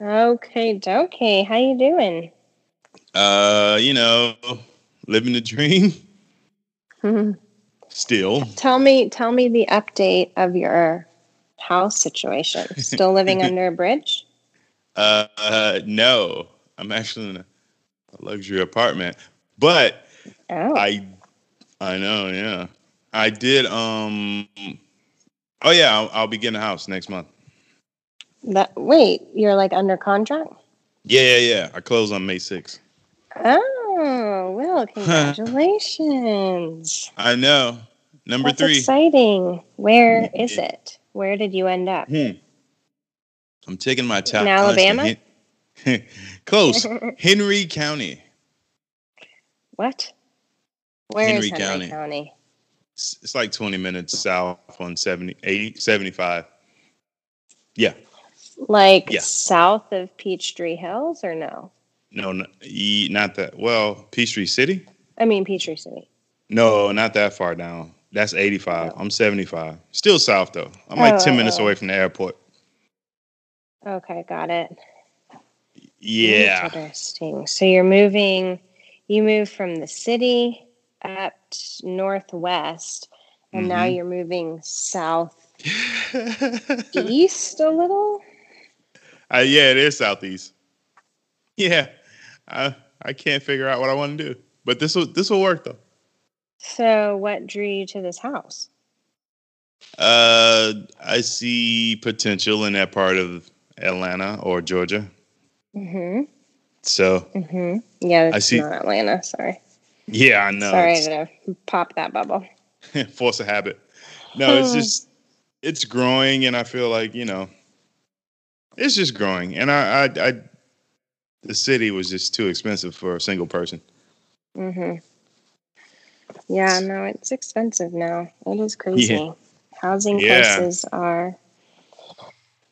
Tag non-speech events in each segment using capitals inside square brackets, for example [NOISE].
Okay, okay. How you doing? Uh, you know, living the dream. [LAUGHS] Still. tell me, tell me the update of your house situation. Still living [LAUGHS] under a bridge? Uh, uh, no, I'm actually in a luxury apartment, but Oh, I, I know, yeah, I did. Um, oh yeah, I'll, I'll be getting a house next month. That wait, you're like under contract? Yeah, yeah, yeah. I close on May 6th. Oh, well, [LAUGHS] congratulations. I know. Number That's three. exciting. Where is it? Where did you end up? Hmm. I'm taking my time. In Alabama? [LAUGHS] Close. [LAUGHS] Henry County. What? Where is Henry Henry County. County? It's, it's like 20 minutes south on 70, 80, 75. Yeah. Like Yeah. south of Peachtree Hills or no? No, no not that. Well, Peachtree City? I mean Peachtree City. No, not that far down. That's 85. I'm 75. Still south, though. I'm like 10 minutes Oh. away from the airport. Okay, got it. Yeah. Interesting. So you're moving, you move from the city up northwest, and now Mhm. you're moving south [LAUGHS] east a little. Uh, yeah, it is southeast. Yeah. I, I can't figure out what I want to do. But this will this will work, though. So, what drew you to this house? Uh, I see potential in that part of Atlanta or Georgia. Mm-hmm. So Mm-hmm. Yeah, I see- not Atlanta. Sorry. yeah, I know. Sorry It's- to pop that bubble. [LAUGHS] force a habit. No, it's [LAUGHS] just it's growing, and I feel like you know, it's just growing, and I, I, I the city was just too expensive for a single person. Mm-hmm. Yeah, no, it's expensive now. It is [LAUGHS] crazy. Housing Yeah. prices are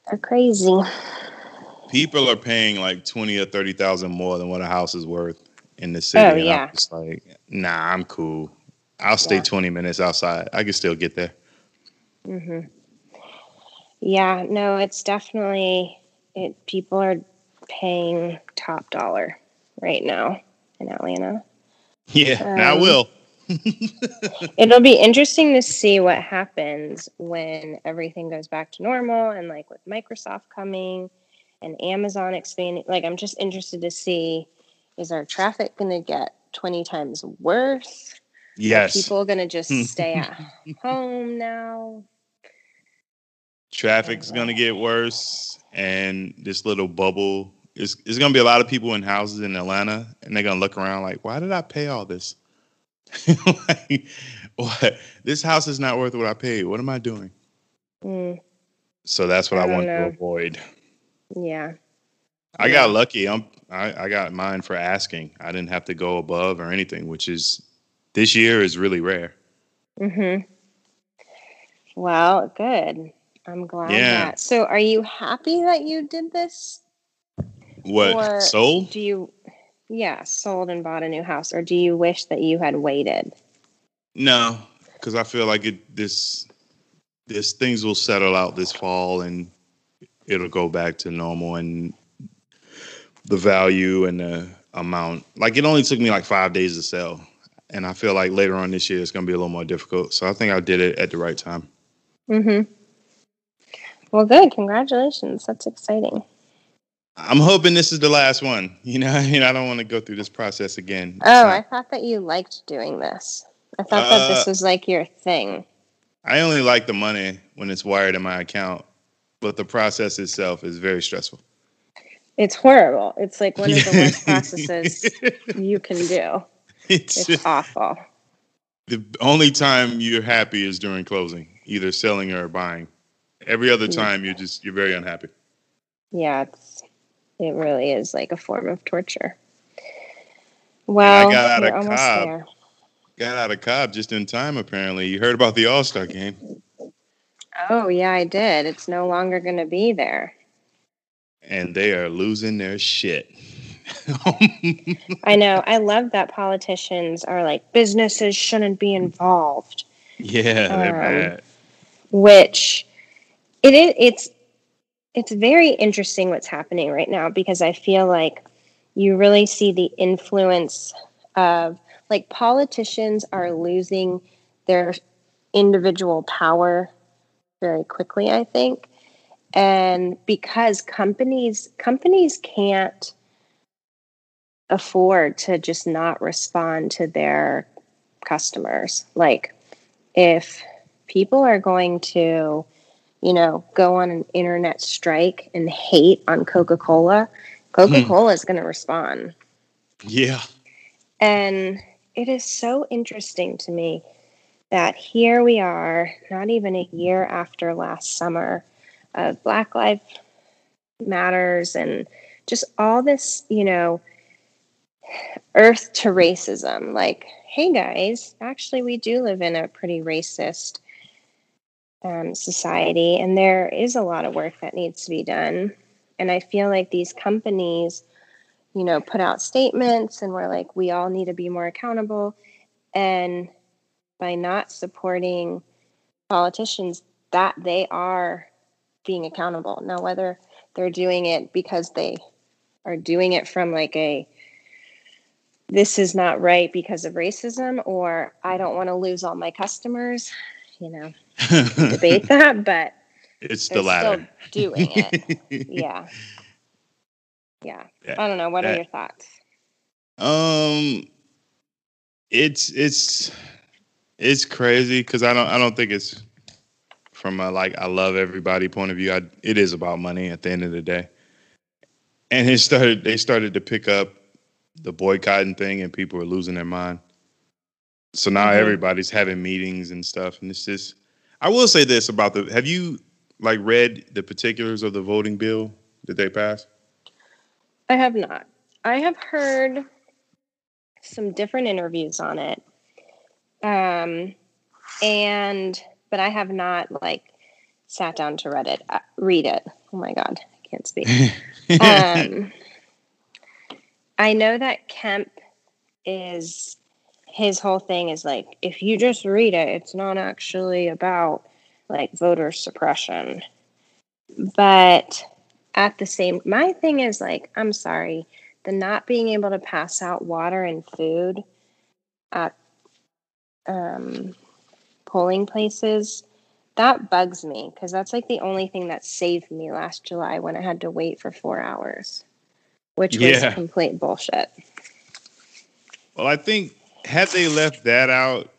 are crazy. People are paying like twenty or thirty thousand more than what a house is worth in the city. Oh, yeah. I'm just like, nah, I'm cool. I'll stay Yeah. twenty minutes outside. I can still get there. hmm Yeah, no, it's definitely it. People are paying top dollar right now in Atlanta. Yeah, and I Um, will. [LAUGHS] [LAUGHS] It'll be interesting to see what happens when everything goes back to normal and like with Microsoft coming and Amazon expanding. Like, I'm just interested to see is our traffic going to get 20 times worse? Are Yes, people going to just [LAUGHS] stay at home now? Traffic's gonna get worse and this little bubble is it's gonna be a lot of people in houses in Atlanta and they're gonna look around like, why did I pay all this? [LAUGHS] like, what? This house is not worth what I paid. What am I doing? Mm, So that's what I I, want know. to avoid. yeah. I got lucky. I'm I, I got mine for asking. I didn't have to go above or anything, which is this year is really rare. Mm-hmm. Well, good. I'm glad Yeah. that. So, are you happy that you did this? What Or sold? Do you, yeah, sold and bought a new house, or do you wish that you had waited? No, because I feel like it this this things will settle out this fall and it'll go back to normal and the value and the amount. Like it only took me like five days to sell. And I feel like later on this year it's gonna be a little more difficult. So I think I did it at the right time. Mm-hmm. Well, good. Congratulations. That's exciting. I'm hoping this is the last one. [LAUGHS] You know, you know, I don't want to go through this process again. It's Oh, not- I thought that you liked doing this. I thought that this Uh, was like your thing. I only like the money when it's wired in my account, but the process itself is very stressful. It's horrible. It's like one of the worst [LAUGHS] processes you can do. [LAUGHS] it's It's awful. the only time you're happy is during closing, either selling or buying. Every other time you're just you're very unhappy. Yeah, it's it really is like a form of torture. Well, I got out of Cobb. there. Got out of Cobb just in time. Apparently, you heard about the All Star game, Oh yeah, I did. It's no longer going to be there. and they are losing their shit. I know. I love that politicians are like businesses shouldn't be involved, [LAUGHS] yeah, they're Um, bad. which it is. It's it's very interesting what's happening right now because I feel like you really see the influence of like politicians are losing their individual power very quickly, I think. And because companies companies can't afford to just not respond to their customers. Like if people are going to, you know, go on an internet strike and hate on Coca-Cola, Coca-Cola is going to respond. Yeah. And it is so interesting to me that here we are, not even a year after last summer, of Black Lives Matters and just all this, you know, earth to racism. Like, hey guys, actually, we do live in a pretty racist um, society, and there is a lot of work that needs to be done. And I feel like these companies, you know, put out statements and we're like, we all need to be more accountable. And by not supporting politicians, that they are being accountable. Now, whether they're doing it because they are doing it from like a this is not right because of racism or I don't want to lose all my customers, you know, [LAUGHS] debate that, but it's the latter. Doing it. [LAUGHS] yeah. yeah. Yeah. I don't know. What that, are your thoughts? Um it's it's it's crazy because I don't I don't think it's from a like I love everybody point of view. I, it is about money at the end of the day. And it started they started to pick up the boycotting thing and people are losing their mind. So now mm-hmm. everybody's having meetings and stuff. And it's just I will say this about the have you like read the particulars of the voting bill that they passed? I have not. I have heard some different interviews on it. Um and but I have not like sat down to read it. Uh, read it. Oh my god, I can't speak. [LAUGHS] um, I know that Kemp is his whole thing is like if you just read it, it's not actually about like voter suppression. But at the same, my thing is like, I'm sorry, the not being able to pass out water and food at um, polling places, that bugs me because that's like the only thing that saved me last July when I had to wait for four hours, which was yeah. complete bullshit. Well, I think had they left that out,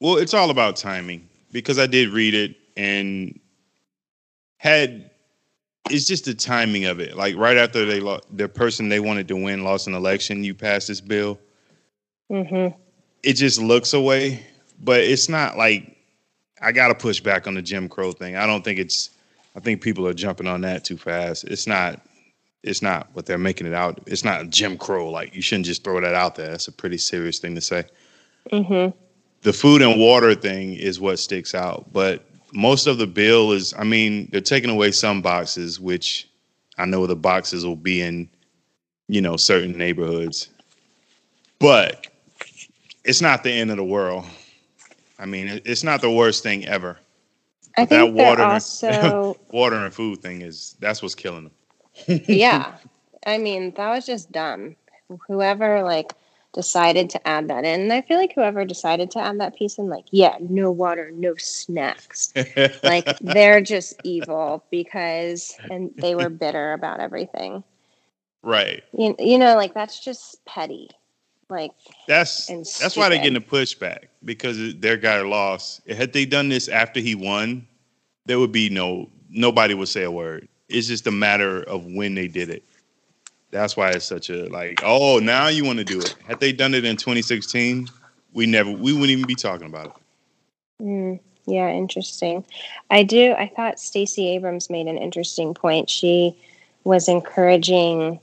well, it's all about timing because I did read it and had it's just the timing of it. Like right after they lost, the person they wanted to win lost an election, you pass this bill. Mm-hmm. It just looks away but it's not like I got to push back on the Jim Crow thing. I don't think it's. I think people are jumping on that too fast. It's not. It's not what they're making it out. It's not Jim Crow. Like you shouldn't just throw that out there. That's a pretty serious thing to say. Mm-hmm. The food and water thing is what sticks out, but most of the bill is. I mean, they're taking away some boxes, which I know the boxes will be in, you know, certain neighborhoods, but it's not the end of the world. I mean, it's not the worst thing ever. I think that water, also [LAUGHS] water and food thing is that's what's killing them. Yeah, [LAUGHS] I mean that was just dumb. Whoever like decided to add that in, and I feel like whoever decided to add that piece in, like, yeah, no water, no snacks, like [LAUGHS] they're just evil because and they were bitter about everything. Right. You, you know, like that's just petty. Like that's that's why they're getting a pushback because their guy lost. Had they done this after he won, there would be no nobody would say a word. It's just a matter of when they did it. That's why it's such a like. Oh, now you want to do it? Had they done it in 2016, we never we wouldn't even be talking about it. Mm, yeah, interesting. I do. I thought Stacey Abrams made an interesting point. She was encouraging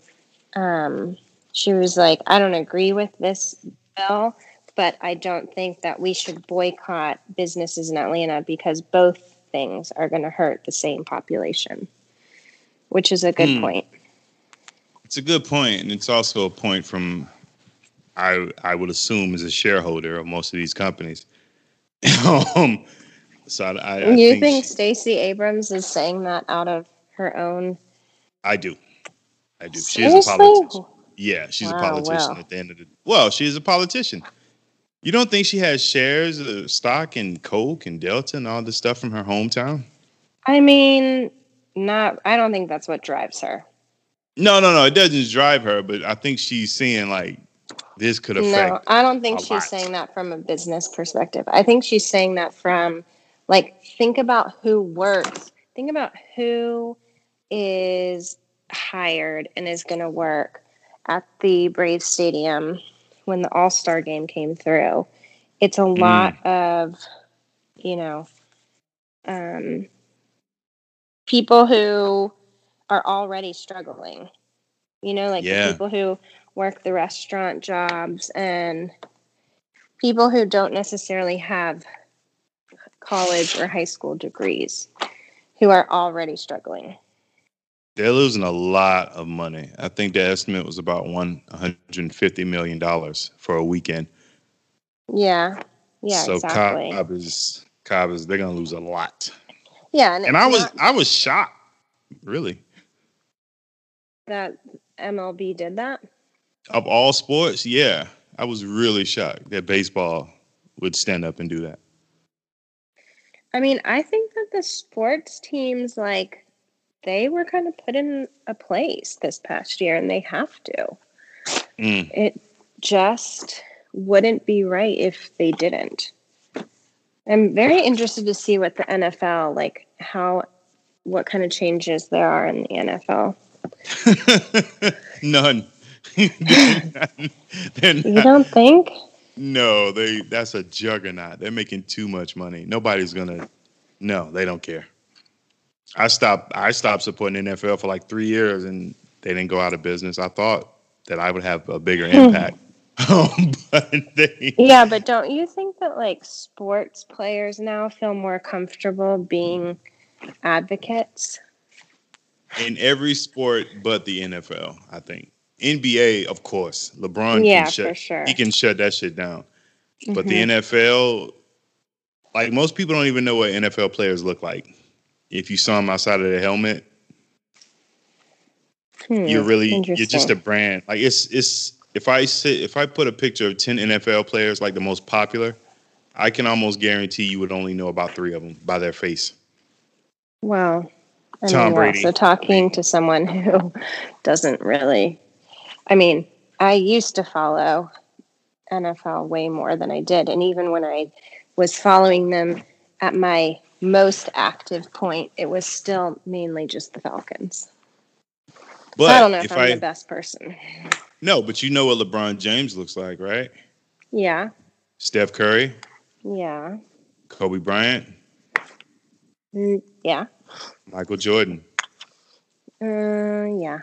um, she was like, I don't agree with this bill, but I don't think that we should boycott businesses in Atlanta because both things are going to hurt the same population, which is a good hmm. point. It's a good point, and it's also a point from I I would assume as a shareholder of most of these companies. [LAUGHS] um, so I, I you think, think Stacey Abrams is saying that out of her own? I do. I do. She is a Seriously? politician. Yeah, she's a politician wow. at the end of the Well, she is a politician. You don't think she has shares of stock in Coke and Delta and all this stuff from her hometown? I mean, not. I don't think that's what drives her. No, no, no. It doesn't drive her, but I think she's seeing like this could affect. No, I don't think she's lot. saying that from a business perspective. I think she's saying that from like think about who works. Think about who is hired and is going to work at the Brave Stadium when the All-Star game came through. It's a lot of, you know, um people who are already struggling. You know, like Yeah. the people who work the restaurant jobs and people who don't necessarily have college or high school degrees who are already struggling. They're losing a lot of money. I think the estimate was about one hundred and fifty million dollars for a weekend. Yeah. Yeah, so exactly. Cobb is Cobb is they're gonna lose a lot. Yeah, and, And I was not I was shocked, really. that MLB did that. Of all sports, yeah. I was really shocked that baseball would stand up and do that. I mean, I think that the sports teams like they were kind of put in a place this past year and they have to. Mm. It just wouldn't be right if they didn't. I'm very interested to see what the NFL like how what kind of changes there are in the NFL. [LAUGHS] None. They're [LAUGHS] They're You don't think? no, they that's a juggernaut. They're making too much money. Nobody's gonna no, they don't care. I stopped I stopped supporting NFL for like three years and they didn't go out of business. I thought that I would have a bigger hmm. impact. [LAUGHS] Um, but they Yeah, but don't you think that like sports players now feel more comfortable being advocates? in every sport but the NFL, I think. NBA, of course. LeBron Yeah, can shut for sure. he can shut that shit down. But the Mhm. NFL, like most people don't even know what NFL players look like. If you saw them outside of the helmet, Hmm, you're really you're just a brand. Like it's it's if I sit if I put a picture of ten NFL players like the most popular, I can almost guarantee you would only know about three of them by their face. Well, I Tom mean, Brady. So talking to someone [LAUGHS] who doesn't really, I mean, I used to follow NFL way more than I did, and even when I was following them at my most active point, it was still mainly just the Falcons. But So I don't know if, if I'm I the best person. No, but you know what LeBron James looks like, right? Yeah, Steph Curry, yeah, Kobe Bryant, Mm, yeah, Michael Jordan. uh, yeah.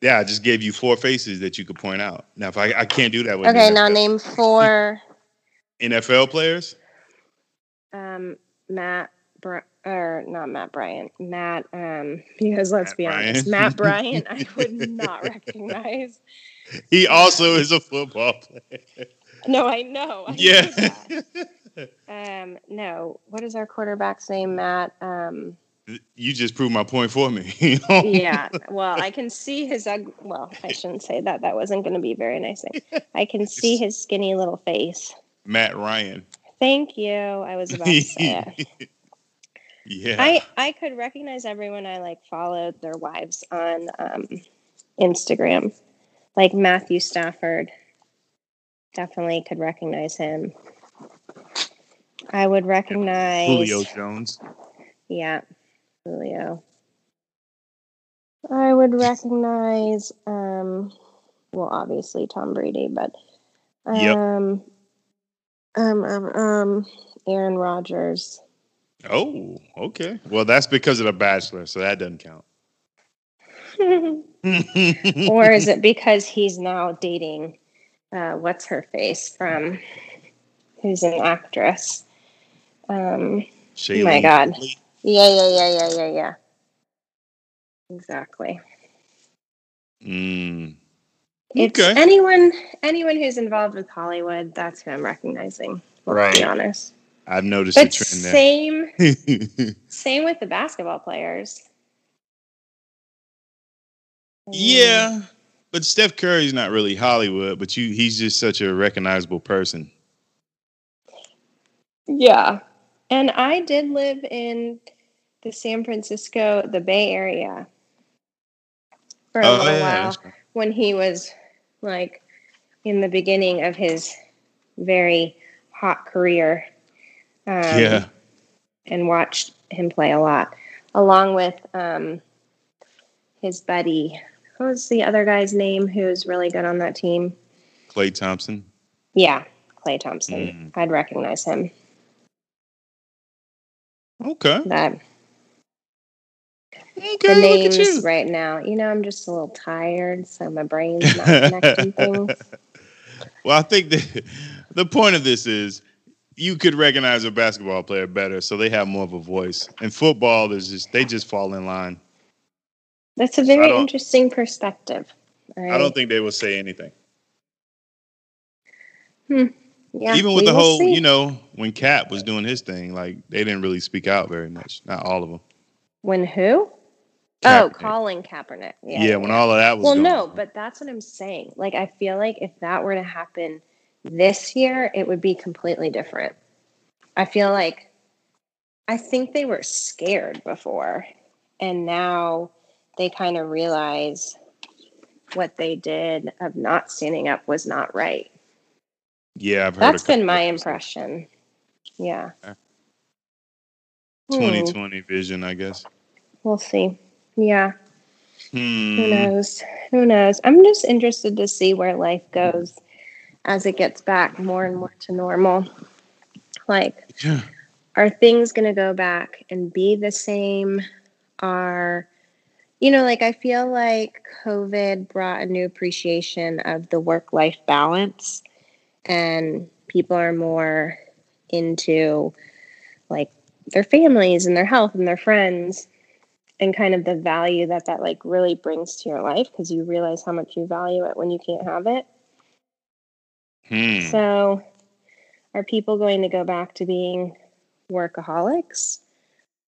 Yeah, I just gave you four faces that you could point out. Now, if I, I can't do that with Okay, now name four. [LAUGHS] NFL players, um, Matt, Br- or not Matt Bryant, Matt. Um, [LAUGHS] because let's Matt be honest, Matt Bryant, I would [LAUGHS] not recognize. He also is a football player. No, I know. I Yeah. Um, no. What is our quarterback's name, Matt? Um, you just proved my point for me. [LAUGHS] yeah. Well, I can see his. ug- Well, I shouldn't say that. That wasn't going to be very nice. Thing. I [LAUGHS] can see his skinny little face. Matt Ryan. Thank you. I was about to [LAUGHS] say it. yeah, I I could recognize everyone I like followed their wives on um, Instagram, like Matthew Stafford. Definitely could recognize him. I would recognize Julio Jones. Yeah, Julio. I would recognize um well obviously Tom Brady, but um Yep. um um um Aaron Rodgers. Oh, okay. Well, that's because of the Bachelor, so that doesn't count. [LAUGHS] or is [LAUGHS] it because he's now dating uh, what's her face from who's an actress um Shailene my God. Woodley? yeah yeah yeah yeah yeah yeah exactly Mm. it's Okay. anyone anyone who's involved with hollywood that's who i'm recognizing let's be honest I've noticed a but trend same there. [LAUGHS] same with the basketball players Yeah, but Steph Curry's not really Hollywood, but you he's just such a recognizable person. Yeah. And I did live in the San Francisco, the Bay Area for a Oh, little yeah, while that's- when he was like in the beginning of his very hot career. Um, yeah. And watched him play a lot, along with um, his buddy. What was the other guy's name who's really good on that team? Klay Thompson. Yeah, Klay Thompson. Mm. I'd recognize him. Okay. That Okay. the look at names right now. You know, I'm just a little tired, so my brain's not [LAUGHS] connecting things. [LAUGHS] Well, I think the [LAUGHS] the point of this is you could recognize a basketball player better, so they have more of a voice. And football is just they just fall in line. That's a very interesting perspective. All I don't think they will say anything. Hmm. Yeah, Even with the whole, see. you know, when Kap was doing his thing, like they didn't really speak out very much. Not all of them. when who? Oh, Kaepernick. Colin Kaepernick. Yeah, Yeah, when all of that was well, no, on. but that's what I'm saying. Like, I feel like if that were to happen this year, it would be completely different. I feel like I think they were scared before, and now they kind of realize what they did of not standing up was not right. yeah, That's been my impression. Yeah. Okay. Hmm, 2020 vision, I guess. we'll see. Yeah. Who Hmm. knows? Who knows? I'm just interested to see where life goes as it gets back more and more to normal. Like, Yeah. are things going to go back and be the same? Are, you know, like I feel like COVID brought a new appreciation of the work life balance, and people are more into like their families and their health and their friends and kind of the value that that like really brings to your life because you realize how much you value it when you can't have it. Hmm. So, are people going to go back to being workaholics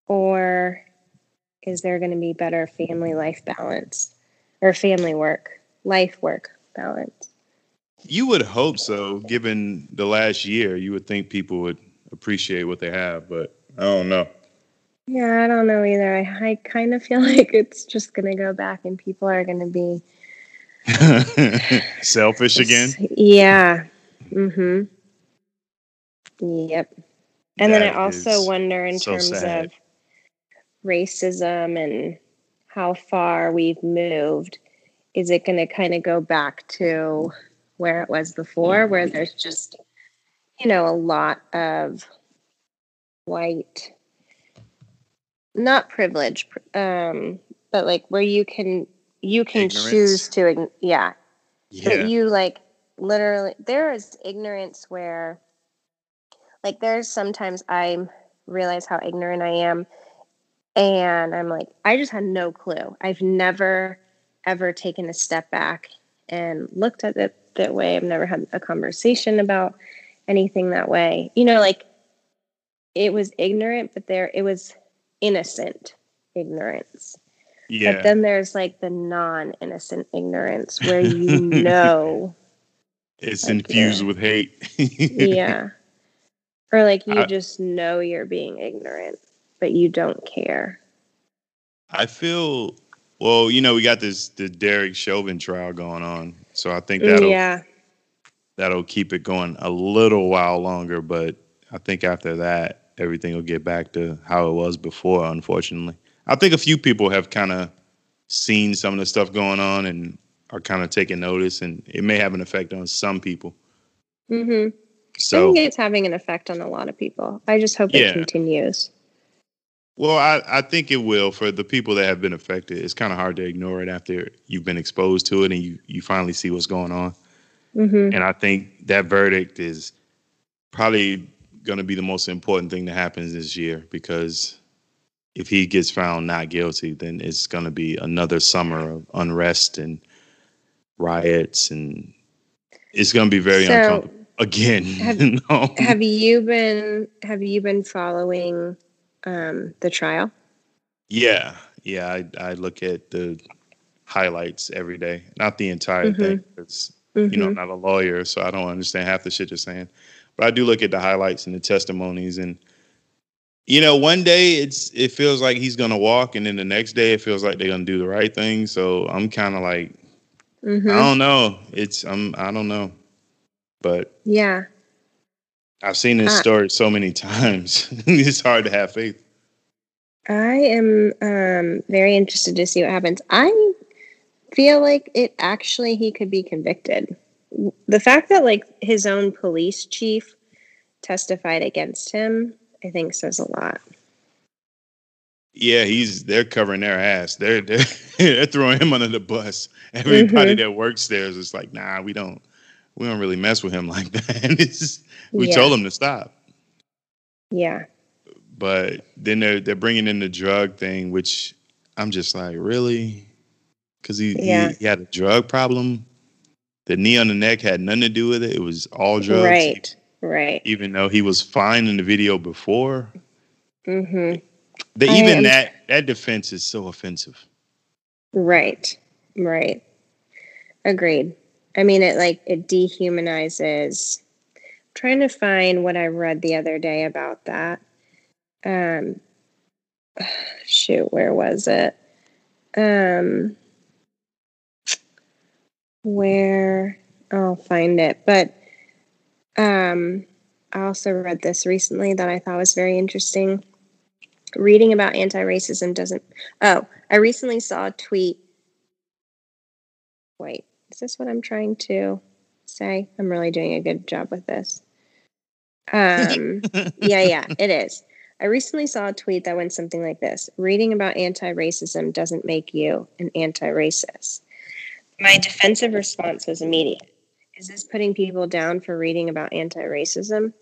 or is there going to be better family life balance or family work, life work balance? You would hope so, given the last year. You would think people would appreciate what they have, but I don't know. Yeah, I don't know either. I, I kind of feel [LAUGHS] like it's just going to go back and people are going to be [LAUGHS] Selfish again. [LAUGHS] Yeah. Mhm. Yep. And then I also wonder in so terms sad. of racism and how far we've moved, is it going to kind of go back to where it was before, where there's just, you know, a lot of white, not privilege, um, but like where you can you can Ignorance. choose to, yeah, Yeah. but you like literally there is ignorance where like there's sometimes I realize how ignorant I am and I'm like I just had no clue. I've never ever taken a step back and looked at it that way. I've never had a conversation about anything that way. You know, like it was ignorant, but there it was innocent ignorance. yeah. But then there's like the non-innocent ignorance where you [LAUGHS] know it's like, infused yeah. with hate. [LAUGHS] yeah. Or like you I- just know you're being ignorant, but you don't care. I feel well, you know, we got this the Derek Chauvin trial going on. So I think that'll yeah. that'll keep it going a little while longer, but I think after that everything will get back to how it was before, unfortunately. I think a few people have kind of seen some of the stuff going on and are kind of taking notice and it may have an effect on some people. Mm-hmm. I So think it's having an effect on a lot of people. I just hope Yeah. it continues. Well, I, I think it will for the people that have been affected. It's kind of hard to ignore it after you've been exposed to it and you, you finally see what's going on. hmm And I think that verdict is probably going to be the most important thing that happens this year because if he gets found not guilty, then it's going to be another summer of unrest and riots and it's going to be very So, uncomfortable [LAUGHS] again. have- [LAUGHS] know? Have you been have you been following um, the trial? Yeah, yeah. I I look at the highlights every day, not the entire Mhm. thing. It's you know, I'm Mhm. not a lawyer, so I don't understand half the shit you're saying. But I do look at the highlights and the testimonies and you know, one day it's it feels like he's gonna walk, and then the next day it feels like they're gonna do the right thing. So I'm kind of like, Mhm. I don't know. It's I'm I don't know, but yeah. I've seen this Uh, story so many [LAUGHS] times. it's hard to have faith. I am um, very interested to see what happens. I feel like it actually he could be convicted. The fact that like his own police chief testified against him, I think says a lot. Yeah, he's they're covering their ass. They're they're, [LAUGHS] they're throwing him under the bus. Everybody Mhm. that works there is just like, nah, we don't we don't really mess with him [LAUGHS] like that. We Yeah. told him to stop. Yeah. But then they're they're bringing in the drug thing, which I'm just like, really? Because he, Yeah. he he had a drug problem. The knee on the neck had nothing to do with it. It was all drugs. Right. Right. Even though he was fine in the video before. Mm-hmm. The, even that that defense is so offensive. Right. Right. Agreed. I mean, it like it dehumanizes. I'm trying to find what I read the other day about that. Um, [SIGHS] shoot, where was it? Um, where I'll find it, but um, I also read this recently that I thought was very interesting. Reading about anti-racism doesn't. Oh, I recently saw a tweet. Wait, is this what I'm trying to say? I'm really doing a good job with this. Um, [LAUGHS] yeah, yeah, it is. I recently saw a tweet that went something like this Reading about anti racism doesn't make you an anti racist. My defensive response was immediate. Is this putting people down for reading about anti racism?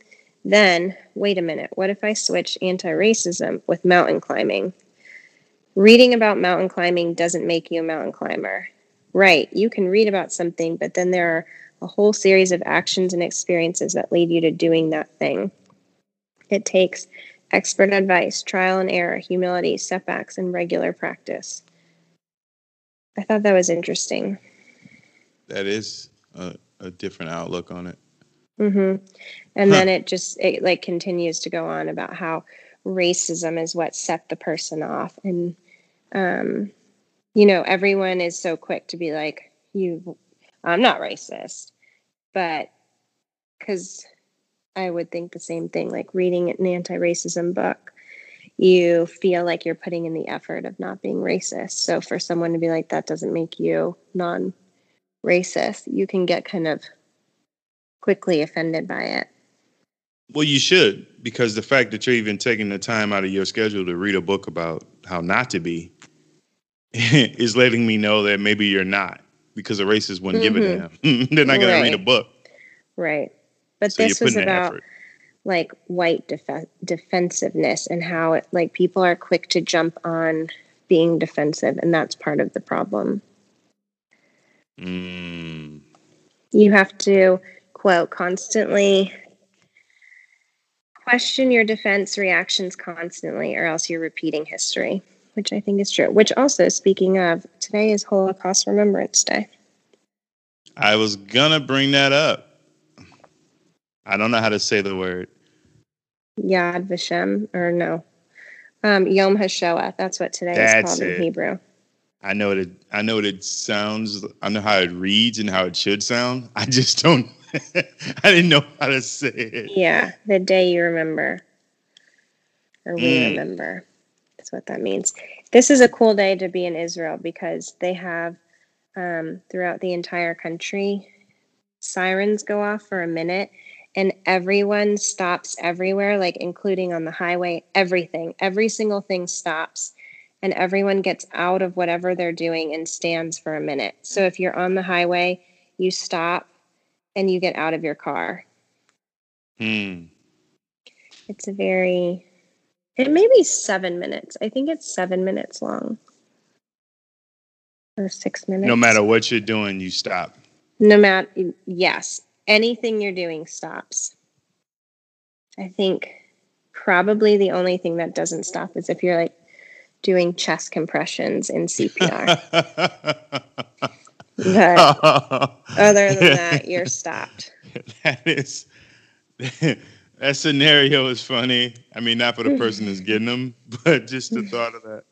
Then, wait a minute, what if I switch anti racism with mountain climbing? Reading about mountain climbing doesn't make you a mountain climber. Right, you can read about something, but then there are a whole series of actions and experiences that lead you to doing that thing. It takes expert advice, trial and error, humility, setbacks, and regular practice. I thought that was interesting. that is a, a different outlook on it. hmm And Huh. then it just it like continues to go on about how racism is what set the person off, and um, you know everyone is so quick to be like, "You, I'm not racist," but because I would think the same thing. Like reading an anti-racism book, you feel like you're putting in the effort of not being racist. So for someone to be like, "That doesn't make you non-racist," you can get kind of quickly offended by it. Well, you should, because the fact that you're even taking the time out of your schedule to read a book about how not to be [LAUGHS] is letting me know that maybe you're not, because the racist wouldn't give it to them. [LAUGHS] They're not going to read a book. Right. But So this was about like white def- defensiveness and how it like people are quick to jump on being defensive and that's part of the problem. Mm. You have to quote constantly question your defense reactions constantly or else you're repeating history, which I think is true. Which also speaking of, today is Holocaust Remembrance Day. I was gonna bring that up. I don't know how to say the word. Yad Vashem or no. Um, Yom HaShoah. That's what today is called it. in Hebrew. I know what it. I know what it sounds. I know how it reads and how it should sound. [LAUGHS] I just don't. [LAUGHS] I didn't know how to say it. Yeah, the day you remember, or we Mm. remember. That's what that means. This is a cool day to be in Israel because they have um, throughout the entire country sirens go off for a minute, and everyone stops everywhere, like including on the highway. Everything, every single thing stops, and everyone gets out of whatever they're doing and stands for a minute. So if you're on the highway, you stop and you get out of your car. Hmm. It's a very, it may be seven minutes. I think it's seven minutes long or six minutes. No matter what you're doing, you stop. No matter, yes, anything you're doing stops. I think probably the only thing that doesn't stop is if you're like doing chest compressions in CPR. [LAUGHS] but other than that, you're [LAUGHS] stopped. that is that scenario is funny. I mean, not for the [LAUGHS] person that's getting them, but just the thought of that.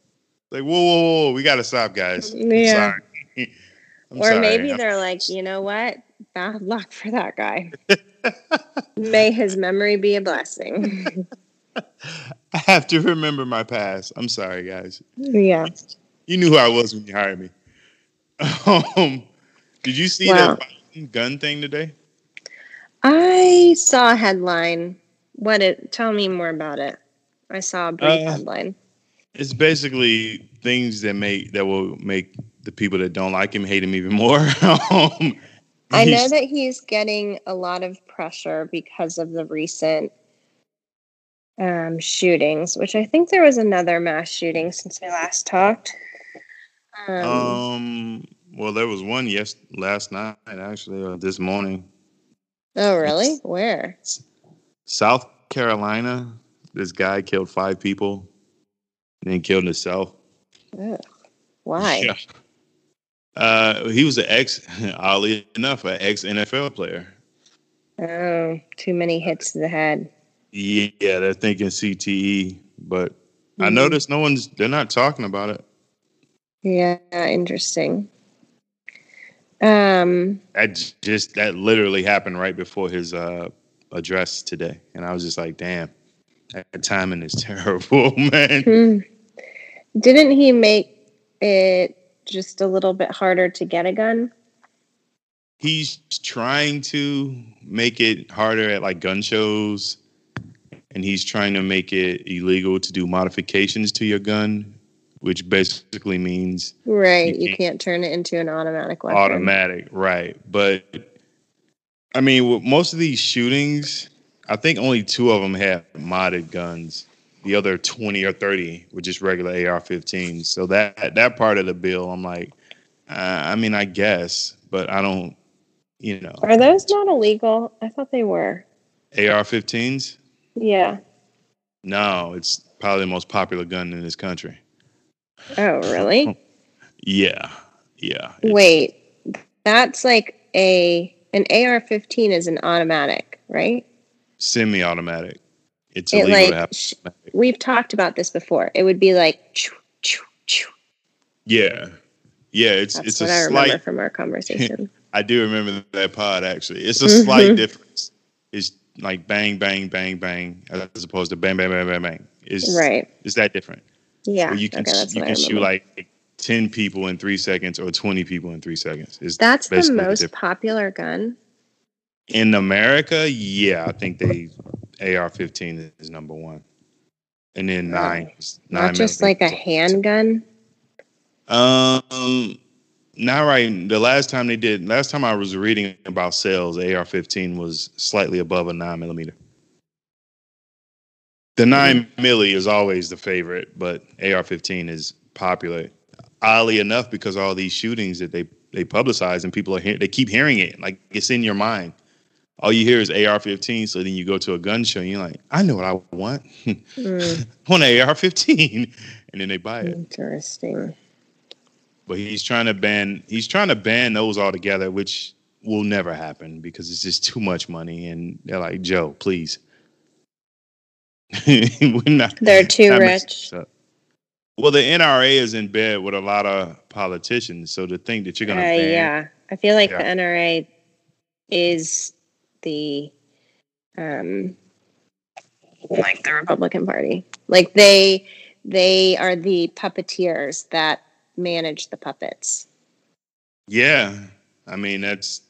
Like, whoa, whoa, whoa, we gotta stop, guys. I'm Yeah. sorry. [LAUGHS] I'm or sorry. maybe they're like, you know what? Bad luck for that guy. [LAUGHS] May his memory be a blessing. I have to remember my past. I'm sorry, guys. yeah. You knew who I was when you hired me. Um, did you see Wow. that gun thing today? I saw a headline. What it tell me more about it. I saw a brief Uh, headline. It's basically things that make that will make the people that don't like him hate him even more. [LAUGHS] um, I know that he's getting a lot of pressure because of the recent um, shootings, which I think there was another mass shooting since we last talked. Um, Um. Well, there was one yes last night actually, or this morning. oh, really? Where? South Carolina. This guy killed five people, and then killed himself. Ugh. Why? [LAUGHS] Yeah. Uh, he was an ex, [LAUGHS] oddly enough, an ex NFL player. Oh, too many hits to the head. Yeah, they're thinking CTE, but I Mhm. noticed no one's. They're not talking about it. Yeah, interesting. Um, That just that literally happened right before his uh address today, and I was just like, "Damn, that timing is [LAUGHS] terrible, man." hmm. didn't he make it just a little bit harder to get a gun? He's trying to make it harder at like gun shows, and he's trying to make it illegal to do modifications to your gun, which basically means Right, You you can't- can't turn it into an automatic weapon. automatic, right? But I mean, with most of these shootings, I think only two of them had modded guns. The other twenty or thirty were just regular AR-15s. So that that part of the bill, I'm like, uh, I mean, I guess, but I don't, you know, Are those not illegal? I thought they were. AR-15s. Yeah. No, it's probably the most popular gun in this country. Oh, really? [LAUGHS] Yeah, yeah. Wait, that's like a an AR-15 is an automatic, right? semi-automatic. It's It illegal like to have. sh- we've talked about this before. It would be like, choo, choo, choo. Yeah, yeah. It's that's it's what a I remember slight. from our conversation. [LAUGHS] I do remember that pod actually. It's a Mhm. slight difference. It's like bang, bang, bang, bang, as opposed to bang, bang, bang, bang, bang. It's right? It's that different. Yeah. Where you can okay, you can shoot like ten people in three seconds or twenty people in three seconds. Is That's the basically the most popular gun. in America? Yeah, I think they AR-15 is number one, and then nine. nine Not just like a handgun. Um, not right. The last time they did, last time I was reading about sales, AR-15 was slightly above a nine millimeter. The nine milli is always the favorite, but AR-15 is popular. Oddly enough, because all these shootings that they they publicize and people are hear, they keep hearing it, like it's in your mind. All you hear is AR-15, so then you go to a gun show and you're like, I know what I want. Mm, [LAUGHS] I want an AR-15, and then they buy it. interesting. but he's trying to ban he's trying to ban those altogether which will never happen because it's just too much money and they're like joe please [LAUGHS] We're not, They're too rich. up. Well the nra is in bed with a lot of politicians so to think that you're Uh, going to ban yeah, I feel like Yeah. the NRA is the um like the Republican Party. Like they they are the puppeteers that manage the puppets. yeah i mean that's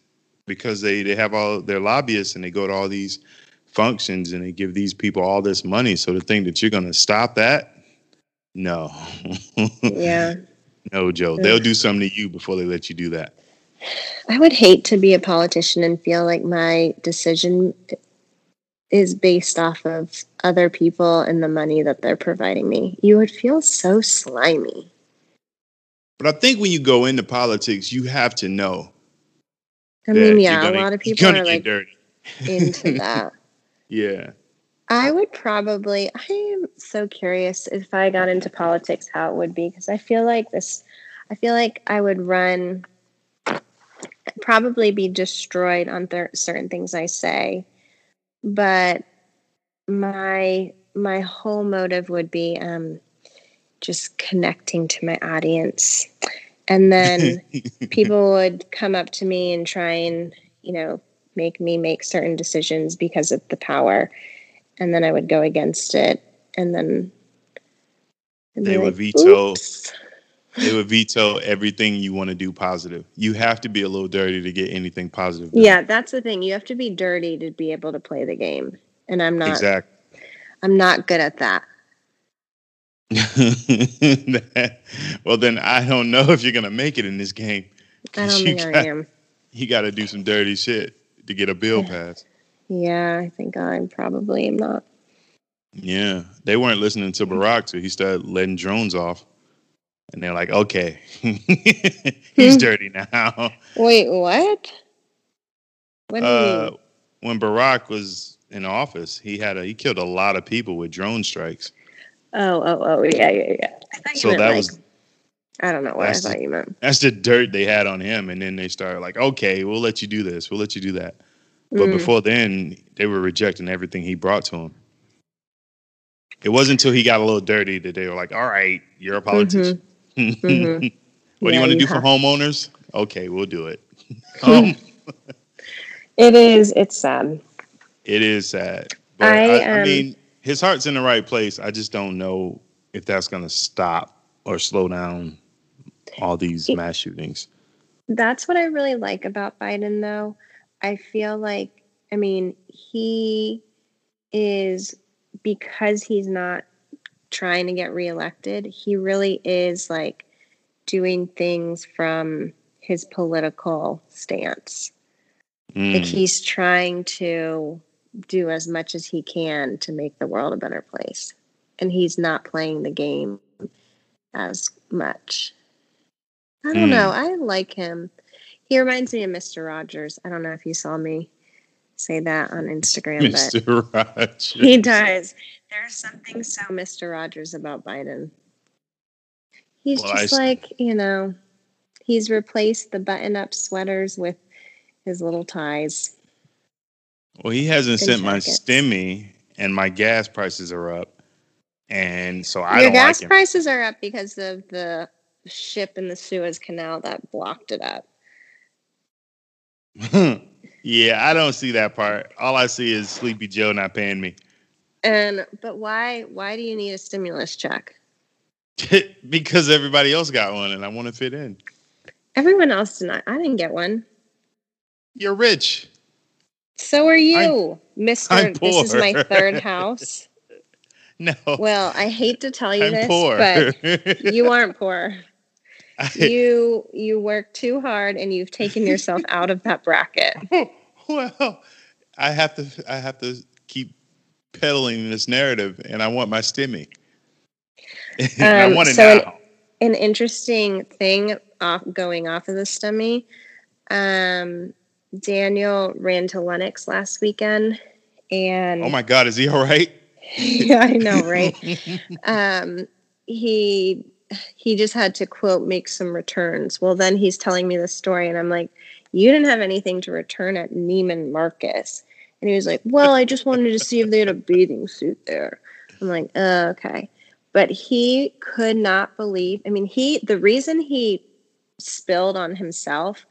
because they they have all their lobbyists and they go to all these functions and they give these people all this money so to think that you're going to stop that no Yeah. [LAUGHS] No, Joe. Mm. They'll do something to you before they let you do that. I would hate to be a politician and feel like my decision is based off of other people and the money that they're providing me. You would feel so slimy. But I think when you go into politics, you have to know. I mean, yeah, gonna- a lot of people are like dirty. into [LAUGHS] that. Yeah. I would probably, I am so curious if I got into politics how it would be because I feel like this, I feel like I would run, probably be destroyed on th- certain things I say. But my, my whole motive would be um, just connecting to my audience. And then [LAUGHS] people would come up to me and try and, you know, make me make certain decisions because of the power and then I would go against it, and then they would like, veto. Oops. They would veto everything you want to do positive. You have to be a little dirty to get anything positive. Done. Yeah, that's the thing. You have to be dirty to be able to play the game, and I'm not. Exactly. I'm not good at that. [LAUGHS] well, then I don't know if you're gonna make it in this game. I don't think got, I am. You got to do some dirty shit to get a bill passed. Yeah, I think I probably am not. Yeah, they weren't listening to Barack till he started letting drones off, and they're like, "Okay, [LAUGHS] he's hmm. dirty now." Wait, what? What uh, When Barack was in office, he had a he killed a lot of people with drone strikes. Oh, oh, oh, yeah, yeah, yeah. so that like, was. I don't know what I thought the, you meant. That's the dirt they had on him, and then they started like, "Okay, we'll let you do this. We'll let you do that." But mm. before then, they were rejecting everything he brought to them. It wasn't until he got a little dirty that they were like, "All right, you're a politician. Mm-hmm. mm-hmm. [LAUGHS] what yeah, do you want to do have- for homeowners? Okay, we'll do it." [LAUGHS] [LAUGHS] um, it is. It's sad. It is sad. But I, I, um, I mean, his heart's in the right place. I just don't know if that's going to stop or slow down all these mass shootings. That's what I really like about Biden, though. I feel like, I mean, he is because he's not trying to get reelected, he really is like doing things from his political stance. Mm. Like he's trying to do as much as he can to make the world a better place. And he's not playing the game as much. I don't mm. know. I like him. He reminds me of Mr. Rogers. I don't know if you saw me say that on Instagram, Mr. but [LAUGHS] Rogers. he does. There's something so Mr. Rogers about Biden. He's well, just I... like, you know, he's replaced the button up sweaters with his little ties. Well, he hasn't sent my stimmy and my gas prices are up. And so I Your gas like prices are up because of the ship in the Suez Canal that blocked it up. [LAUGHS] yeah, I don't see that part. All I see is Sleepy Joe not paying me. And but why why do you need a stimulus check? [LAUGHS] because everybody else got one and I want to fit in. Everyone else did not. I didn't get one. You're rich. So are you, I'm, Mr. I'm this is my third [LAUGHS] house. no. Well, I hate to tell you I'm this, poor. but you aren't poor. [LAUGHS] you you work too hard and you've taken yourself out of that bracket. [LAUGHS] well, I have to I have to keep peddling this narrative, and I want my stimmy. [LAUGHS] Um, I want it so now. An, an interesting thing off going off of the stimmy. Um, Daniel ran to Lenox last weekend, and oh my God, is he all right? yeah, I know, right? um, he he just had to quote make some returns. Well, then he's telling me the story, and I'm like, you didn't have anything to return at Neiman Marcus. And he was like, well, I just wanted to see if they had a bathing suit there. I'm like, uh, okay. But he could not believe. I mean, he the reason he spilled on himself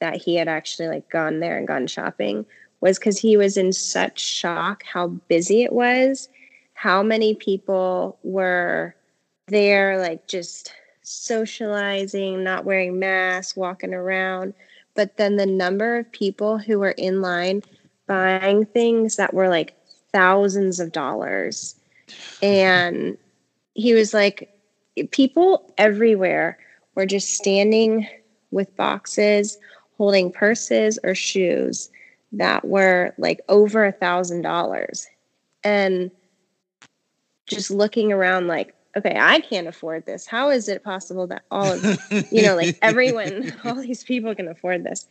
that he had actually like gone there and gone shopping was because he was in such shock how busy it was, how many people were there, like just socializing, not wearing masks, walking around. But then the number of people who were in line buying things that were like thousands of dollars. [LAUGHS] And he was like, people everywhere were just standing with boxes, holding purses or shoes that were like over a thousand dollars. And just looking around like okay, I can't afford this. How is it possible that all of, you know, like everyone, [LAUGHS] [LAUGHS] all these people can afford this?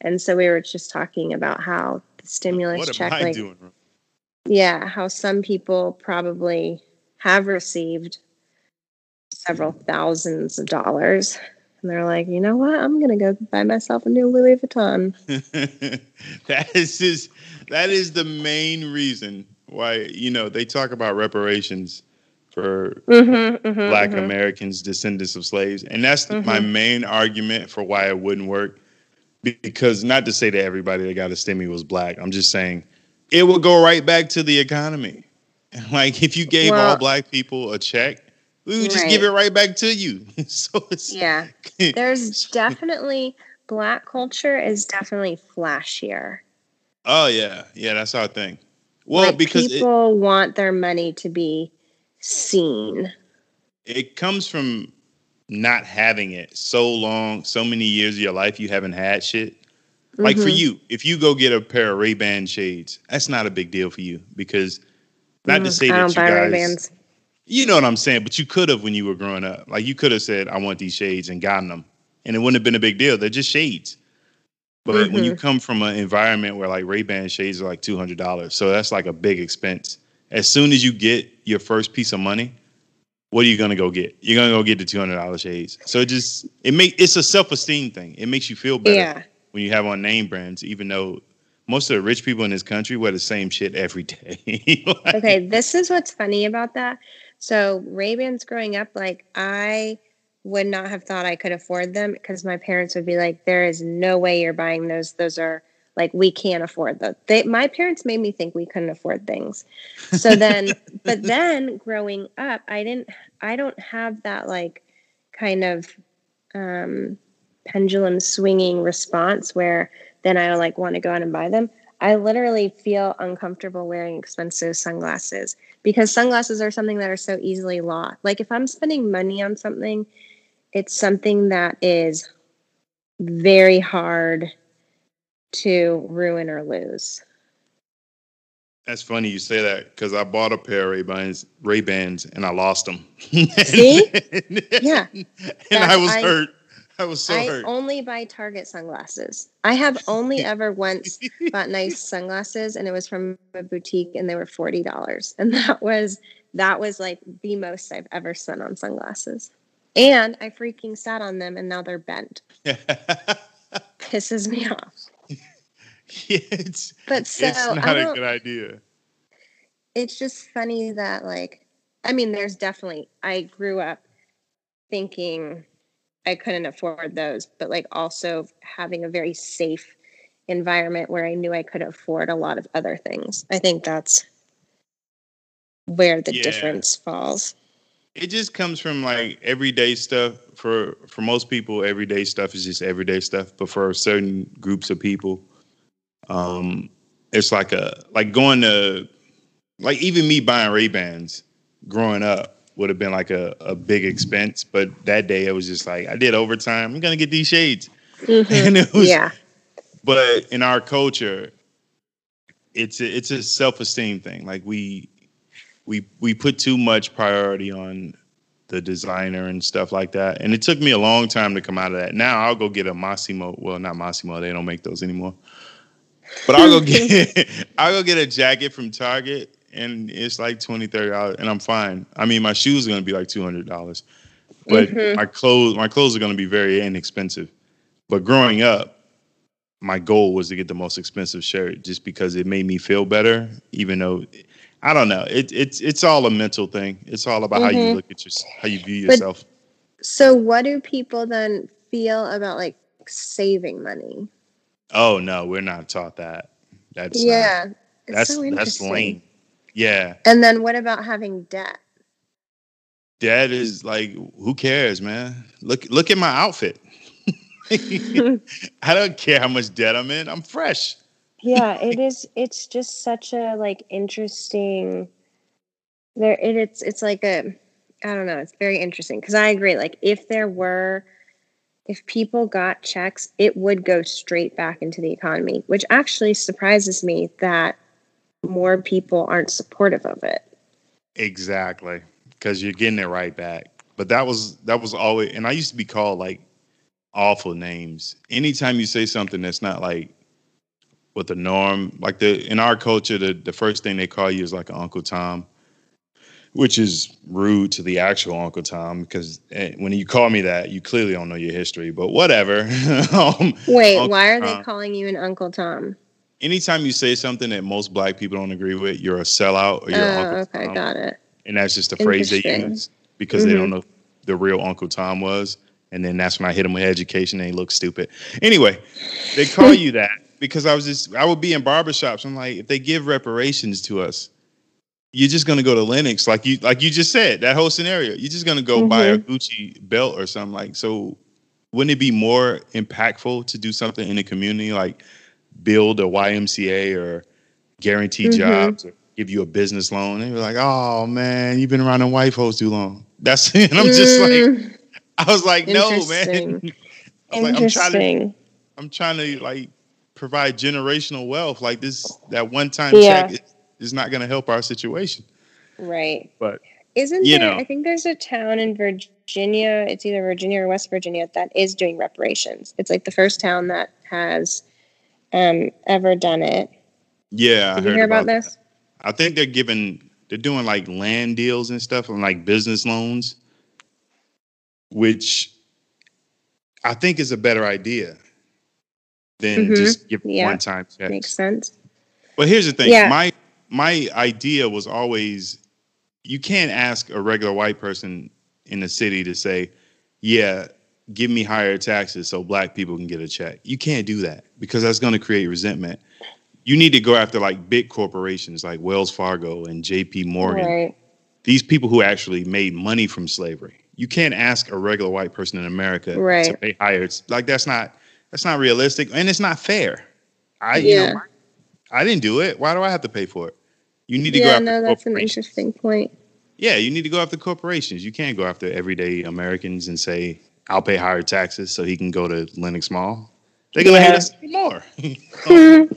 And so we were just talking about how the stimulus what check, like, yeah, how some people probably have received several thousands of dollars. And they're like, you know what? I'm gonna go buy myself a new Louis Vuitton. [LAUGHS] that is just that is the main reason why you know they talk about reparations for Mm-hmm, mm-hmm, Black mhm. Americans, descendants of slaves, and that's Mhm. my main argument for why it wouldn't work. Because not to say that everybody that got a stimmy was black, I'm just saying it would go right back to the economy. [LAUGHS] Like if you gave all black people a check, we would just give it right back to you. [LAUGHS] so it's Yeah, [LAUGHS] there's definitely black culture is definitely flashier. oh yeah, yeah, that's our thing. Well, like because it, people want their money to be seen. it comes from not having it so long, so many years of your life you haven't had shit. Like for Mhm. you, if you go get a pair of Ray Ban shades, that's not a big deal for you because not to Mhm. say I that don't you buy guys, Ray-Bans. you know what I'm saying, but you could have when you were growing up. Like you could have said, "I want these shades" and gotten them, and it wouldn't have been a big deal. They're just shades. But when Mm-hmm. you come from an environment where like Ray Ban shades are like two hundred dollars, so that's like a big expense. As soon as you get your first piece of money, what are you gonna go get? You're gonna go get the two hundred dollar shades. So it just it make it's a self esteem thing. It makes you feel better Yeah. when you have on name brands, even though most of the rich people in this country wear the same shit every day. [LAUGHS] Like, Okay, this is what's funny about that. So Ray-Bans growing up, like I would not have thought I could afford them because my parents would be like, "There is no way you're buying those. Those are like we can't afford those." They, my parents made me think we couldn't afford things. So then, [LAUGHS] but then growing up, I didn't. I don't have that like kind of um, pendulum swinging response where then I like want to go out and buy them. I literally feel uncomfortable wearing expensive sunglasses because sunglasses are something that are so easily lost. Like if I'm spending money on something, it's something that is very hard to ruin or lose. That's funny you say that because I bought a pair of Ray Bans, Ray Bans, and I lost them. [LAUGHS] See? Yeah. and I was I- hurt. I was so I hurt. only buy Target sunglasses. I have only [LAUGHS] ever once bought nice sunglasses and it was from a boutique and they were $40 and that was that was like the most I've ever spent on sunglasses. And I freaking sat on them and now they're bent. [LAUGHS] Pisses me off. [LAUGHS] Yeah, it's But so it's not a good idea. it's just funny that like I mean there's definitely I grew up thinking I couldn't afford those, but like also having a very safe environment where I knew I could afford a lot of other things. I think that's where the Yeah. difference falls. It just comes from like everyday stuff. For for most people, everyday stuff is just everyday stuff. But for certain groups of people, um, it's like a like going to like even me buying Ray Bans growing up would have been like a, a big expense. But that day it was just like I did overtime. I'm gonna get these shades. [LAUGHS] Mhm. And it was yeah. but in our culture it's a, it's a self-esteem thing like we we we put too much priority on the designer and stuff like that and it took me a long time to come out of that now i'll go get a Mossimo well not Mossimo they don't make those anymore but i'll go [LAUGHS] get [LAUGHS] i'll go get a jacket from target and it's like 20 30 dollars and i'm fine i mean my shoes are going to be like 200 dollars but Mhm. my clothes my clothes are going to be very inexpensive but growing up my goal was to get the most expensive shirt just because it made me feel better even though i don't know it, it's it's all a mental thing it's all about how you Mhm. look at your how you view But- yourself So what do people then feel about like saving money? Oh no we're not taught that. That's yeah. it's that's so that's lame. Yeah. And then what about having debt? that is like who cares man? Look look at my outfit. [LAUGHS] I don't care how much debt i'm in i'm fresh. Yeah [LAUGHS] it is it's just such a like interesting there it, it's it's like a i don't know it's very interesting because i agree like if there were if people got checks it would go straight back into the economy which actually surprises me that more people aren't supportive of it Exactly, because you're getting it right back. But that was that was always, and I used to be called like awful names. Anytime you say something that's not like what the norm like the in our culture the, the first thing they call you is like uncle tom which is rude to the actual uncle tom because eh, when you call me that you clearly don't know your history but whatever [LAUGHS] um, Wait, Uncle why are they calling you an Uncle Tom? anytime you say something that most black people don't agree with you're a sellout or you're Oh, uncle okay, tom got it. and that's just a phrase they use because they Mhm. don't know who the real Uncle Tom was. And then that's when I hit them with education. They look stupid. Anyway, they call [LAUGHS] you that because I was just I would be in barbershops. I'm like, if they give reparations to us, you're just gonna go to Lenox, like you like you just said that whole scenario. You're just gonna go buy a Gucci belt or something like. So, wouldn't it be more impactful to do something in the community, like build a YMCA or guarantee Mhm. jobs or give you a business loan? And you're like, oh man, you've been around the white folks too long. That's [LAUGHS] and I'm just like, Mm, [LAUGHS] I was like, no man. Interesting. [LAUGHS] I was like, I'm trying to interesting. I'm trying to like provide generational wealth. Like this, that one time Yeah. check is, not going to help our situation. Right. But Isn't You there? know. I think there's a town in Virginia. It's either Virginia or West Virginia that is doing reparations. It's like the first town that has um, ever done it. yeah, I you heard hear about, that. this? I think they're giving, they're doing like land deals and stuff and like business loans, which I think is a better idea than Mhm. just give Yeah. one time checks. Makes sense. But here's the thing. Yeah. My my idea was always you can't ask a regular white person in the city to say, "Yeah, give me higher taxes so black people can get a check." You can't do that because that's going to create resentment. You need to go after like big corporations like Wells Fargo and JP Morgan. Right. These people who actually made money from slavery. You can't ask a regular white person in America right. to pay higher. Like that's not that's not realistic and it's not fair. I you Yeah. know I didn't do it. Why do I have to pay for it? You need to go Yeah, after no, that's an interesting point. Yeah, you need to go after corporations. You can't go after everyday Americans and say, I'll pay higher taxes so he can go to Lenox Mall. They're gonna hate us more. [LAUGHS] [LAUGHS]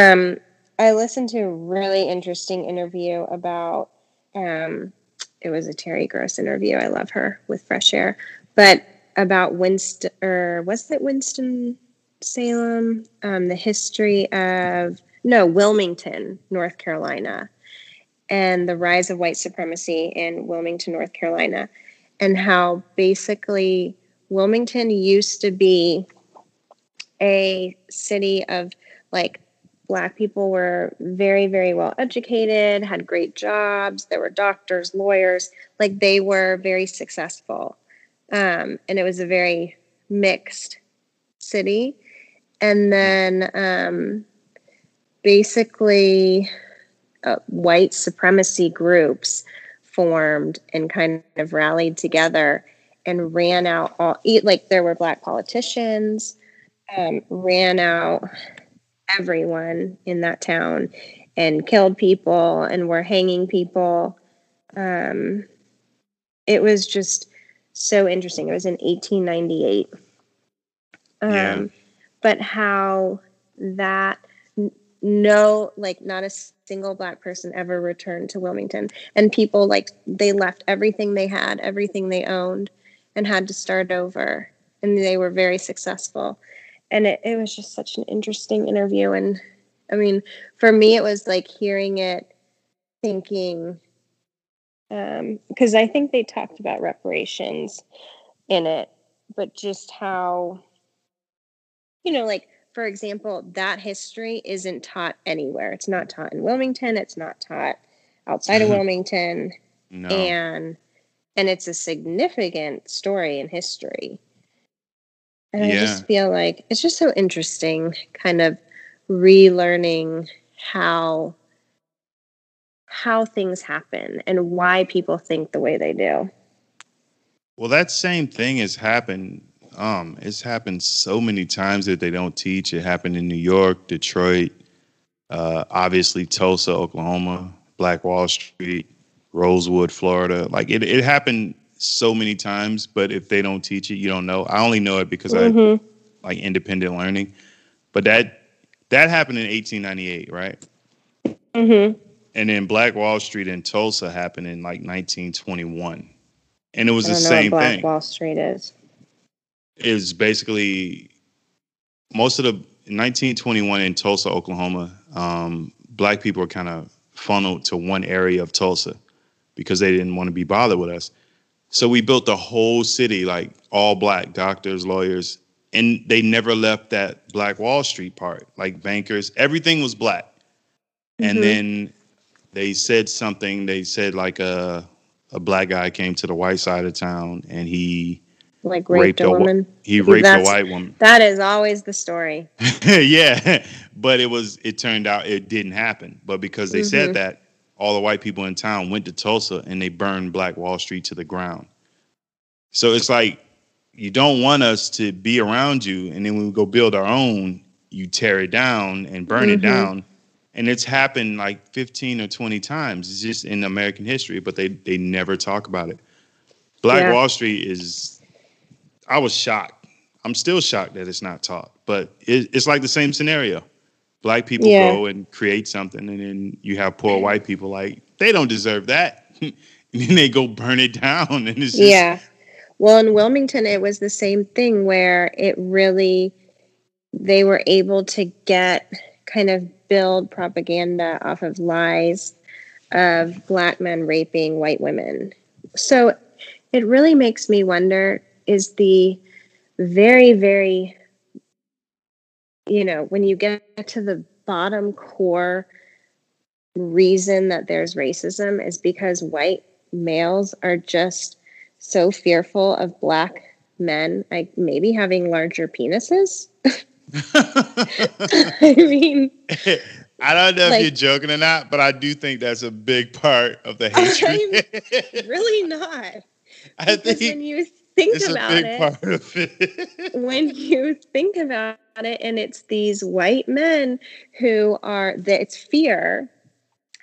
um, I listened to a really interesting interview about. Um, it was a Terry Gross interview. I love her with Fresh Air, but about Winston or was it Winston Salem? Um, the history of no Wilmington, North Carolina, and the rise of white supremacy in Wilmington, North Carolina, and how basically Wilmington used to be a city of like black people were very very well educated had great jobs there were doctors lawyers like they were very successful. Um, and it was a very mixed city. And then um, basically uh, white supremacy groups formed and kind of rallied together and ran out all like there were black politicians um, ran out everyone in that town and killed people and were hanging people. Um, it was just so interesting. It was in 1898. Um, Yeah. But how that no, like not a single black person ever returned to Wilmington. And people like they left everything they had, everything they owned, and had to start over. And they were very successful and it, it was just such an interesting interview and i mean for me it was like hearing it thinking um because i think they talked about reparations in it but just how you know like for example that history isn't taught anywhere. It's not taught in wilmington. It's not taught outside of [LAUGHS] wilmington. No. and and it's a significant story in history. And i just feel like it's just so interesting kind of relearning how how things happen and why people think the way they do. Well, that same thing has happened. Um, it's happened so many times that they don't teach. It happened in New York, Detroit, uh, obviously Tulsa, Oklahoma, Black Wall Street, Rosewood, Florida. Like it, it happened so many times. But if they don't teach it, you don't know. I only know it because I Mhm. like independent learning. But that that happened in 1898, right? Mhm. And then Black Wall Street in Tulsa happened in like 1921, and it was i the don't know what same black thing. wall street is is basically most of the 1921 in Tulsa, Oklahoma, um, black people were kind of funneled to one area of Tulsa because they didn't want to be bothered with us. So we built the whole city, like all black doctors, lawyers, and they never left that Black Wall Street part, like bankers. Everything was black. Mhm. And then they said something. They said like a a black guy came to the white side of town and he Like raped, Raped a a woman. he raped a white woman. That is always the story. [LAUGHS] yeah, but it was it turned out it didn't happen. But because they Mhm. said that, all the white people in town went to Tulsa and they burned Black Wall Street to the ground. So it's like you don't want us to be around you, and then when we go build our own, you tear it down and burn it Mhm. down. And it's happened like 15 or 20 times. It's just in American history, but they they never talk about it. Black Yeah. Wall Street is I was shocked. I'm still shocked that it's not taught, but it, it's like the same scenario. Black people Yeah. go and create something, and then you have poor white people like they don't deserve that, [LAUGHS] and then they go burn it down, and it's just, Yeah. Well, in Wilmington, it was the same thing where it really, they were able to get kind of build propaganda off of lies of black men raping white women. So it really makes me wonder is the very, very, you know, when you get to the bottom core reason that there's racism is because white males are just so fearful of black men, like maybe having larger penises. [LAUGHS] I mean, [LAUGHS] I don't know Like- if you're joking or not, but I do think that's a big part of the [LAUGHS] hatred. really not. I Because when think you think it's a about big it, part of it. [LAUGHS] when you think about it, and it's these white men who are that it's fear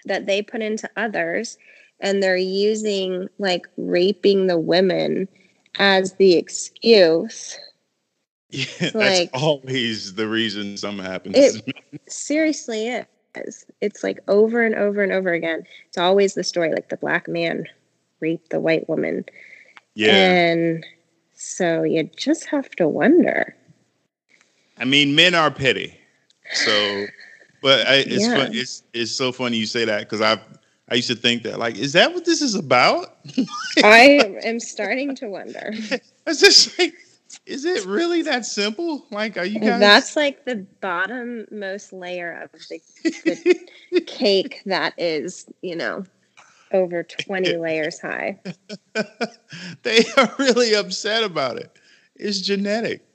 that they put into others, and they're using like raping the women as the excuse. Yeah, that's like- always the reason something happens. It- Seriously, is. It's like over and over and over again. It's always the story like the black man raped the white woman. Yeah, And so you just have to wonder. I mean, men are petty. So, but I, it's Yeah. fun, it's it's so funny you say that because I I used to think that like, is that what this is about? [LAUGHS] I am starting to wonder. [LAUGHS] It's just like, is it really that simple? Like, are you guys? That's like the bottom most layer of the, the [LAUGHS] cake that is, you know, over 20 [LAUGHS] layers high. [LAUGHS] they are really upset about it. It's genetic,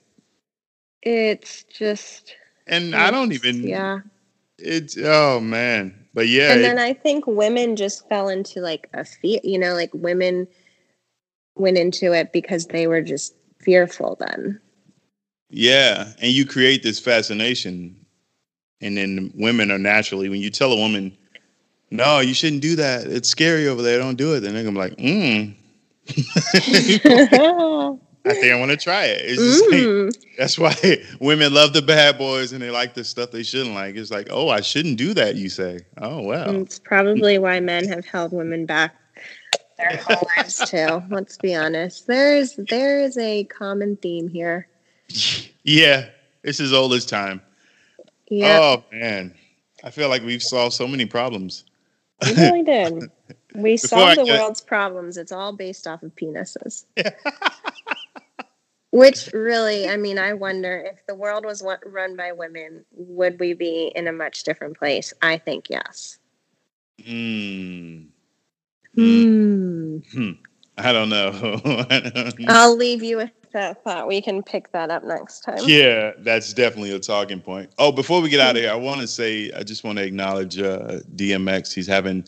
It's just, and I don't even. yeah. It's oh man, but yeah, and it- then I think women just fell into like a fear, you know, like women went into it because they were just fearful then. Yeah, and you create this fascination, and then women are naturally when you tell a woman, "No, you shouldn't do that. It's scary over there. Don't do it." Then they're gonna be like, "Mm, [LAUGHS] I think I want to try it." It's just like, Mm. that's why [LAUGHS] women love the bad boys and they like the stuff they shouldn't like. It's like, "Oh, I shouldn't do that." You say, "Oh well." It's probably why men have held women back their whole [LAUGHS] lives too. Let's be honest. There's there is a common theme here. Yeah, it's as old as time. Yeah, Oh man, I feel like we've solved so many problems. We really did. We [LAUGHS] Before solved I the get- world's problems. It's all based off of penises. [LAUGHS] Which really, I mean, I wonder if the world was run by women, would we be in a much different place? I think yes. Mm. Hmm. I don't know. [LAUGHS] I don't know. I'll leave you with that thought. We can pick that up next time. Yeah, that's definitely a talking point. Oh, before we get out of here, I want to say I just want to acknowledge uh, DMX. He's having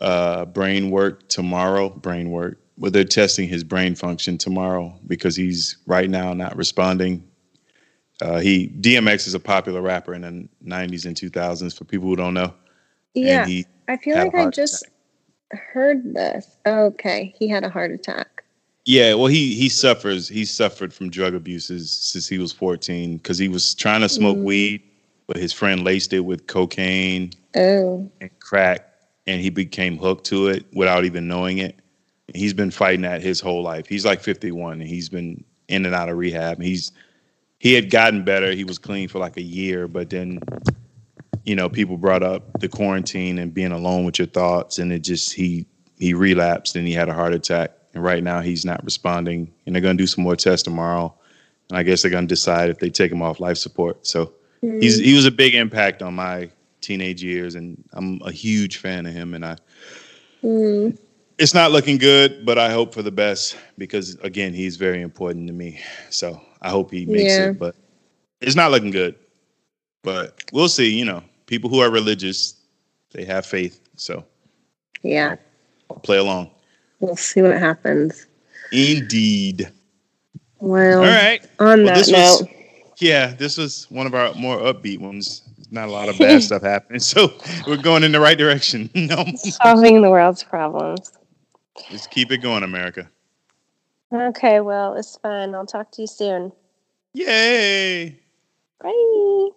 uh, brain work tomorrow. Brain work, but they're testing his brain function tomorrow because he's right now not responding. Uh, he DMX is a popular rapper in the '90s and 2000s. For people who don't know, Yeah. I feel like I just heard this. Okay, he had a heart attack. Yeah, well, he he suffers. He suffered from drug abuses since he was 14 because he was trying to smoke Mm. weed, but his friend laced it with cocaine Oh, and crack, and he became hooked to it without even knowing it. He's been fighting that his whole life. He's like 51, and he's been in and out of rehab. He's he had gotten better. He was clean for like a year, but then you know, people brought up the quarantine and being alone with your thoughts, and it just he he relapsed and he had a heart attack. And right now he's not responding. And they're gonna do some more tests tomorrow, and I guess they're gonna decide if they take him off life support. So mm. he's he was a big impact on my teenage years, and I'm a huge fan of him. And I, mm. it's not looking good, but I hope for the best because again, he's very important to me. So I hope he makes yeah. it, but it's not looking good. But we'll see. You know, people who are religious, they have faith. So yeah, I'll play along. We'll see what happens. Indeed. Well, all right. On well, that note, was, yeah, this was one of our more upbeat ones. Not a lot of bad [LAUGHS] stuff happening, so we're going in the right direction. [LAUGHS] no, solving the world's problems. Just keep it going, America. Okay, well, it's fun. I'll talk to you soon. Yay! Bye.